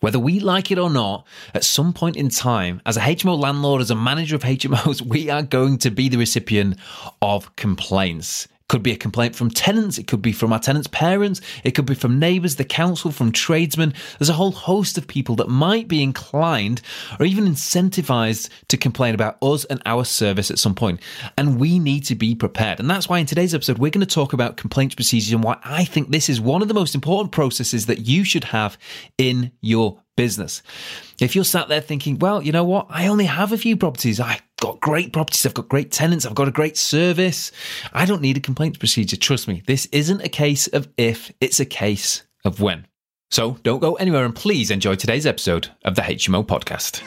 Whether we like it or not, at some point in time, as a HMO landlord, as a manager of HMOs, we are going to be the recipient of complaints. Could be a complaint from tenants, it could be from our tenants' parents, it could be from neighbours, the council, from tradesmen. There's a whole host of people that might be inclined or even incentivized to complain about us and our service at some point. And we need to be prepared. And that's why in today's episode, we're going to talk about complaints procedures and why I think this is one of the most important processes that you should have in your business. If you're sat there thinking, well, you know what? I only have a few properties. I got great properties. I've got great tenants. I've got a great service. I don't need a complaints procedure. Trust me, this isn't a case of if, it's a case of when. So don't go anywhere and please enjoy today's episode of the HMO podcast.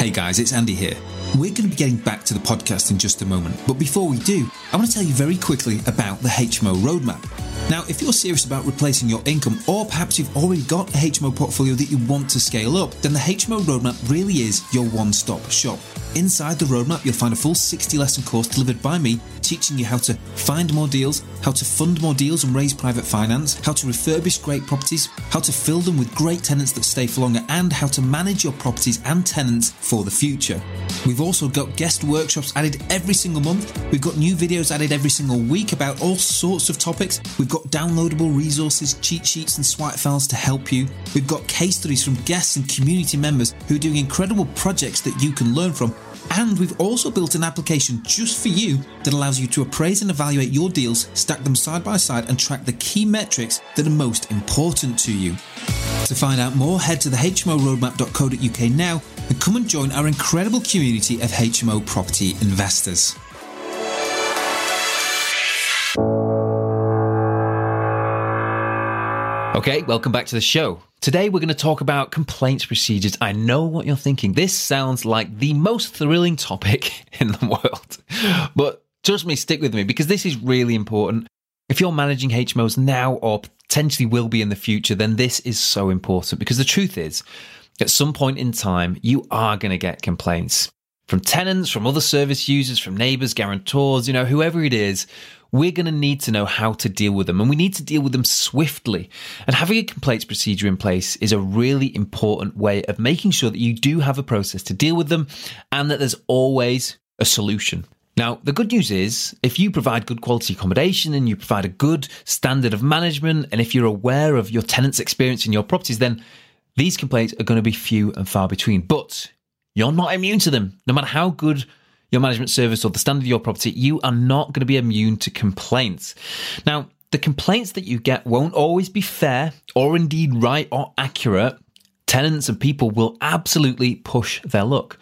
Hey guys, it's Andy here. We're going to be getting back to the podcast in just a moment, but before we do, I want to tell you very quickly about the HMO roadmap. Now, if you're serious about replacing your income, or perhaps you've already got a HMO portfolio that you want to scale up, then the HMO Roadmap really is your one stop shop. Inside the roadmap, you'll find a full 60 lesson course delivered by me, teaching you how to find more deals, how to fund more deals and raise private finance, how to refurbish great properties, how to fill them with great tenants that stay for longer, and how to manage your properties and tenants for the future. We've also got guest workshops added every single month. We've got new videos added every single week about all sorts of topics. We've got downloadable resources, cheat sheets, and swipe files to help you. We've got case studies from guests and community members who are doing incredible projects that you can learn from and we've also built an application just for you that allows you to appraise and evaluate your deals, stack them side by side, and track the key metrics that are most important to you. To find out more, head to the hmoroadmap.co.uk now and come and join our incredible community of HMO property investors. Okay, welcome back to the show. Today we're going to talk about complaints procedures. I know what you're thinking. This sounds like the most thrilling topic in the world. But trust me, stick with me because this is really important. If you're managing HMOs now or potentially will be in the future, then this is so important because the truth is, at some point in time, you are going to get complaints from tenants, from other service users, from neighbors, guarantors, you know, whoever it is we're going to need to know how to deal with them and we need to deal with them swiftly. And having a complaints procedure in place is a really important way of making sure that you do have a process to deal with them and that there's always a solution. Now, the good news is if you provide good quality accommodation and you provide a good standard of management, and if you're aware of your tenants' experience in your properties, then these complaints are going to be few and far between. But you're not immune to them, no matter how good your management service or the standard of your property, you are not going to be immune to complaints. Now, the complaints that you get won't always be fair or indeed right or accurate. Tenants and people will absolutely push their luck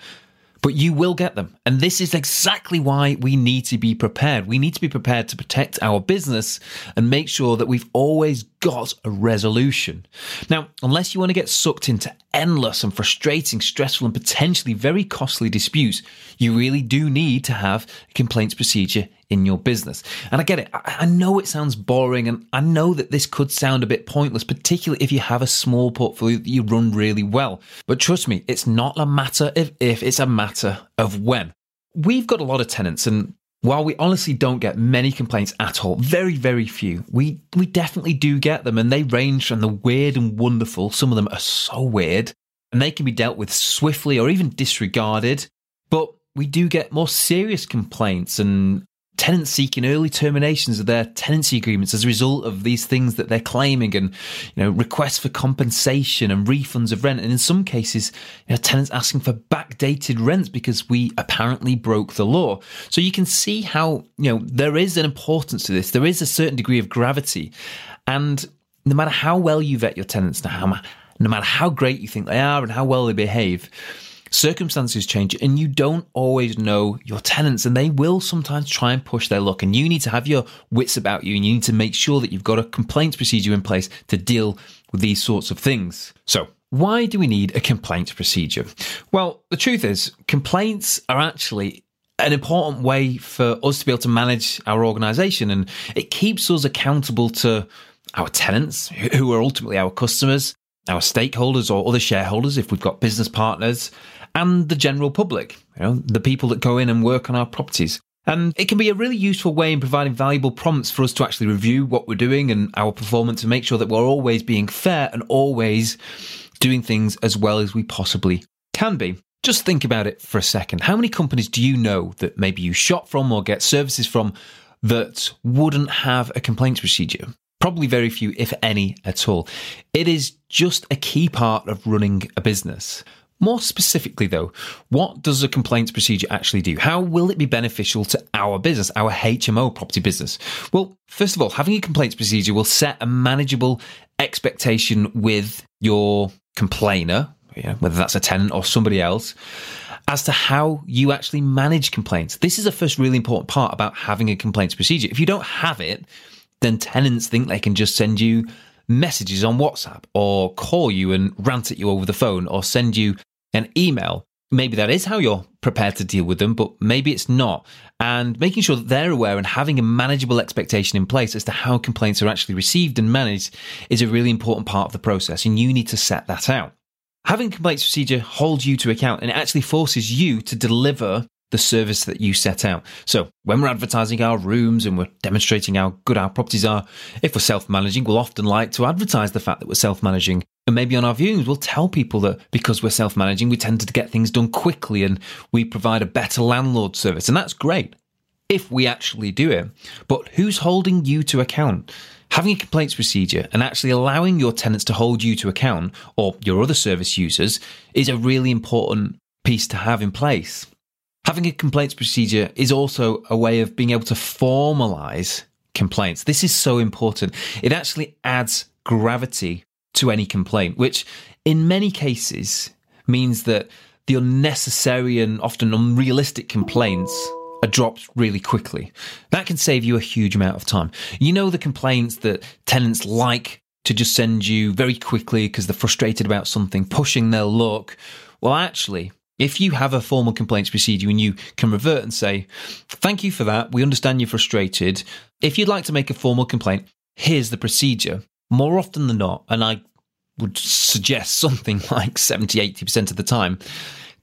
but you will get them. And this is exactly why we need to be prepared. We need to be prepared to protect our business and make sure that we've always got a resolution. Now, unless you want to get sucked into endless and frustrating, stressful, and potentially very costly disputes, you really do need to have a complaints procedure in your business. And I get it. I know it sounds boring and I know that this could sound a bit pointless, particularly if you have a small portfolio that you run really well. But trust me, it's not a matter of if, it's a matter of when. We've got a lot of tenants and while we honestly don't get many complaints at all, very, very few, we, we definitely do get them and they range from the weird and wonderful. Some of them are so weird and they can be dealt with swiftly or even disregarded. But we do get more serious complaints and tenants seeking early terminations of their tenancy agreements as a result of these things that they're claiming and you know requests for compensation and refunds of rent. And in some cases you know, tenants asking for backdated rents because we apparently broke the law. So you can see how you know there is an importance to this. There is a certain degree of gravity. And no matter how well you vet your tenants now no matter how great you think they are and how well they behave Circumstances change and you don't always know your tenants and they will sometimes try and push their luck and you need to have your wits about you and you need to make sure that you've got a complaints procedure in place to deal with these sorts of things. So, why do we need a complaints procedure? Well, the truth is, complaints are actually an important way for us to be able to manage our organization and it keeps us accountable to our tenants who are ultimately our customers our stakeholders or other shareholders if we've got business partners and the general public you know the people that go in and work on our properties and it can be a really useful way in providing valuable prompts for us to actually review what we're doing and our performance and make sure that we're always being fair and always doing things as well as we possibly can be just think about it for a second. How many companies do you know that maybe you shop from or get services from that wouldn't have a complaints procedure? Probably very few, if any at all. It is just a key part of running a business. More specifically, though, what does a complaints procedure actually do? How will it be beneficial to our business, our HMO property business? Well, first of all, having a complaints procedure will set a manageable expectation with your complainer, whether that's a tenant or somebody else, as to how you actually manage complaints. This is the first really important part about having a complaints procedure. If you don't have it, then tenants think they can just send you messages on WhatsApp or call you and rant at you over the phone or send you an email. Maybe that is how you're prepared to deal with them, but maybe it's not. And making sure that they're aware and having a manageable expectation in place as to how complaints are actually received and managed is a really important part of the process. And you need to set that out. Having complaints procedure holds you to account and it actually forces you to deliver the service that you set out. So when we're advertising our rooms and we're demonstrating how good our properties are, if we're self-managing, we'll often like to advertise the fact that we're self-managing. And maybe on our viewings, we'll tell people that because we're self-managing, we tend to get things done quickly and we provide a better landlord service. And that's great if we actually do it. But who's holding you to account? Having a complaints procedure and actually allowing your tenants to hold you to account or your other service users is a really important piece to have in place. Having a complaints procedure is also a way of being able to formalize complaints. This is so important. It actually adds gravity to any complaint, which in many cases means that the unnecessary and often unrealistic complaints are dropped really quickly. That can save you a huge amount of time. You know the complaints that tenants like to just send you very quickly because they're frustrated about something, pushing their luck. Well, actually, if you have a formal complaints procedure and you can revert and say, Thank you for that, we understand you're frustrated. If you'd like to make a formal complaint, here's the procedure. More often than not, and I would suggest something like 70, 80% of the time,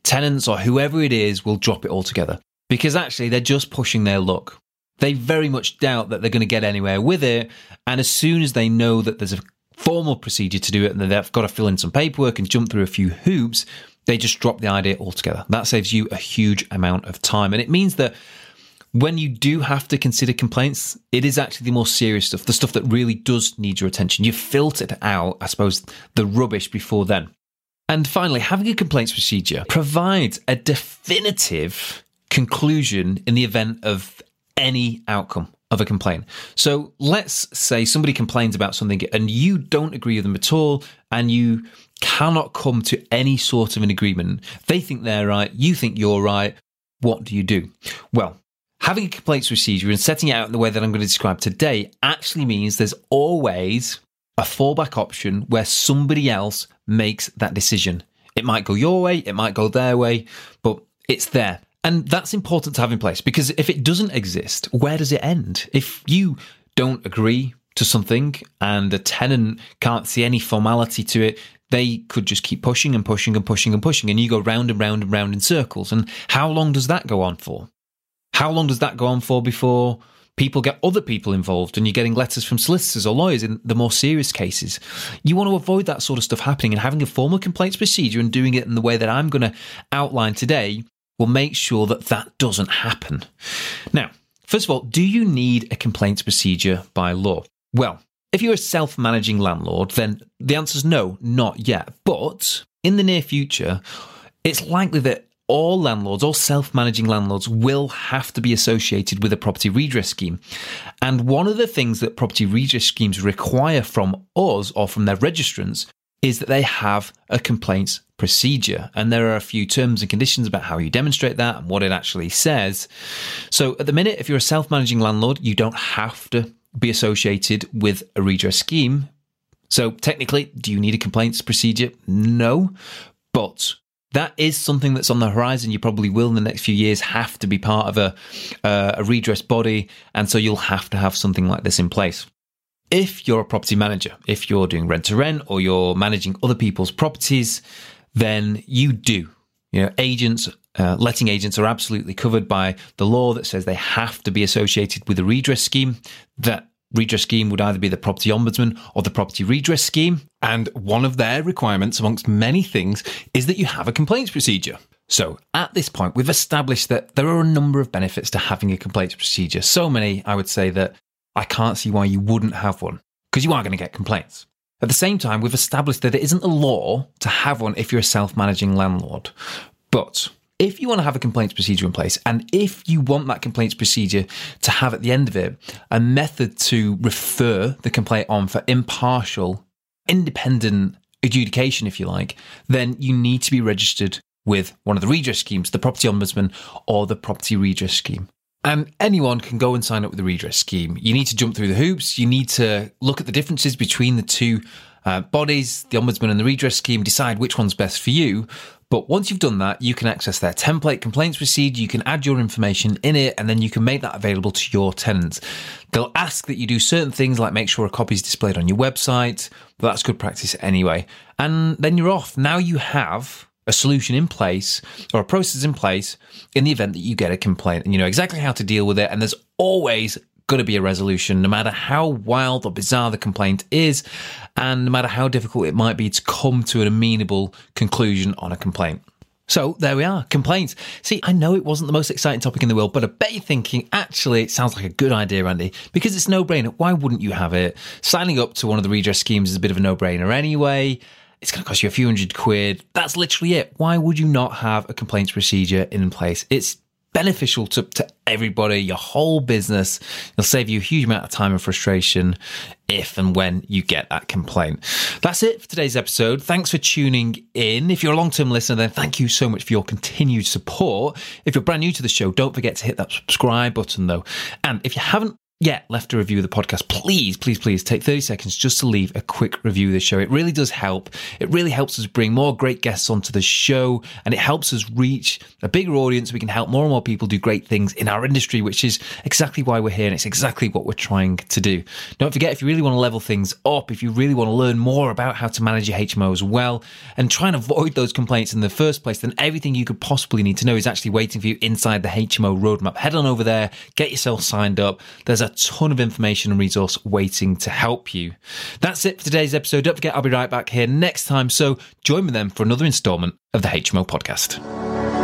tenants or whoever it is will drop it altogether because actually they're just pushing their luck. They very much doubt that they're going to get anywhere with it. And as soon as they know that there's a formal procedure to do it and they've got to fill in some paperwork and jump through a few hoops, they just drop the idea altogether. That saves you a huge amount of time. And it means that when you do have to consider complaints, it is actually the more serious stuff, the stuff that really does need your attention. You've filtered out, I suppose, the rubbish before then. And finally, having a complaints procedure provides a definitive conclusion in the event of any outcome of a complaint. So let's say somebody complains about something and you don't agree with them at all and you cannot come to any sort of an agreement. They think they're right, you think you're right. What do you do? Well, having a complaints procedure and setting it out in the way that I'm going to describe today actually means there's always a fallback option where somebody else makes that decision. It might go your way, it might go their way, but it's there. And that's important to have in place because if it doesn't exist, where does it end? If you don't agree to something and the tenant can't see any formality to it, they could just keep pushing and pushing and pushing and pushing, and you go round and round and round in circles. And how long does that go on for? How long does that go on for before people get other people involved and you're getting letters from solicitors or lawyers in the more serious cases? You want to avoid that sort of stuff happening, and having a formal complaints procedure and doing it in the way that I'm going to outline today will make sure that that doesn't happen. Now, first of all, do you need a complaints procedure by law? Well, if you're a self managing landlord, then the answer is no, not yet. But in the near future, it's likely that all landlords, all self managing landlords, will have to be associated with a property redress scheme. And one of the things that property redress schemes require from us or from their registrants is that they have a complaints procedure. And there are a few terms and conditions about how you demonstrate that and what it actually says. So at the minute, if you're a self managing landlord, you don't have to be associated with a redress scheme. So technically, do you need a complaints procedure? No. But that is something that's on the horizon. You probably will in the next few years have to be part of a, uh, a redress body. And so you'll have to have something like this in place. If you're a property manager, if you're doing rent to rent or you're managing other people's properties, then you do. You know, agents, uh, letting agents are absolutely covered by the law that says they have to be associated with a redress scheme. That redress scheme would either be the property ombudsman or the property redress scheme. And one of their requirements, amongst many things, is that you have a complaints procedure. So at this point, we've established that there are a number of benefits to having a complaints procedure. So many, I would say, that I can't see why you wouldn't have one because you are going to get complaints. At the same time, we've established that it isn't a law to have one if you're a self managing landlord. But if you want to have a complaints procedure in place, and if you want that complaints procedure to have at the end of it a method to refer the complaint on for impartial, independent adjudication, if you like, then you need to be registered with one of the redress schemes, the property ombudsman or the property redress scheme. And anyone can go and sign up with the redress scheme. You need to jump through the hoops. You need to look at the differences between the two uh, bodies, the ombudsman and the redress scheme, decide which one's best for you. But once you've done that, you can access their template complaints procedure. You can add your information in it, and then you can make that available to your tenants. They'll ask that you do certain things like make sure a copy is displayed on your website, but that's good practice anyway. And then you're off. Now you have a solution in place or a process in place in the event that you get a complaint and you know exactly how to deal with it. And there's always to be a resolution, no matter how wild or bizarre the complaint is, and no matter how difficult it might be to come to an amenable conclusion on a complaint. So there we are, complaints. See, I know it wasn't the most exciting topic in the world, but I bet you're thinking, actually, it sounds like a good idea, Andy, because it's no brainer. Why wouldn't you have it? Signing up to one of the redress schemes is a bit of a no brainer anyway. It's going to cost you a few hundred quid. That's literally it. Why would you not have a complaints procedure in place? It's beneficial to, to everybody, your whole business. It'll save you a huge amount of time and frustration if and when you get that complaint. That's it for today's episode. Thanks for tuning in. If you're a long term listener, then thank you so much for your continued support. If you're brand new to the show, don't forget to hit that subscribe button though. And if you haven't yet left a review of the podcast, please, please, please take 30 seconds just to leave a quick review of the show. It really does help. It really helps us bring more great guests onto the show and it helps us reach a bigger audience. We can help more and more people do great things in our industry, which is exactly why we're here and it's exactly what we're trying to do. Don't forget, if you really want to level things up, if you really want to learn more about how to manage your HMO as well and try and avoid those complaints in the first place, then everything you could possibly need to know is actually waiting for you inside the HMO roadmap. Head on over there, get yourself signed up. There's a ton of information and resource waiting to help you. That's it for today's episode. Don't forget, I'll be right back here next time. So join me then for another installment of the HMO podcast.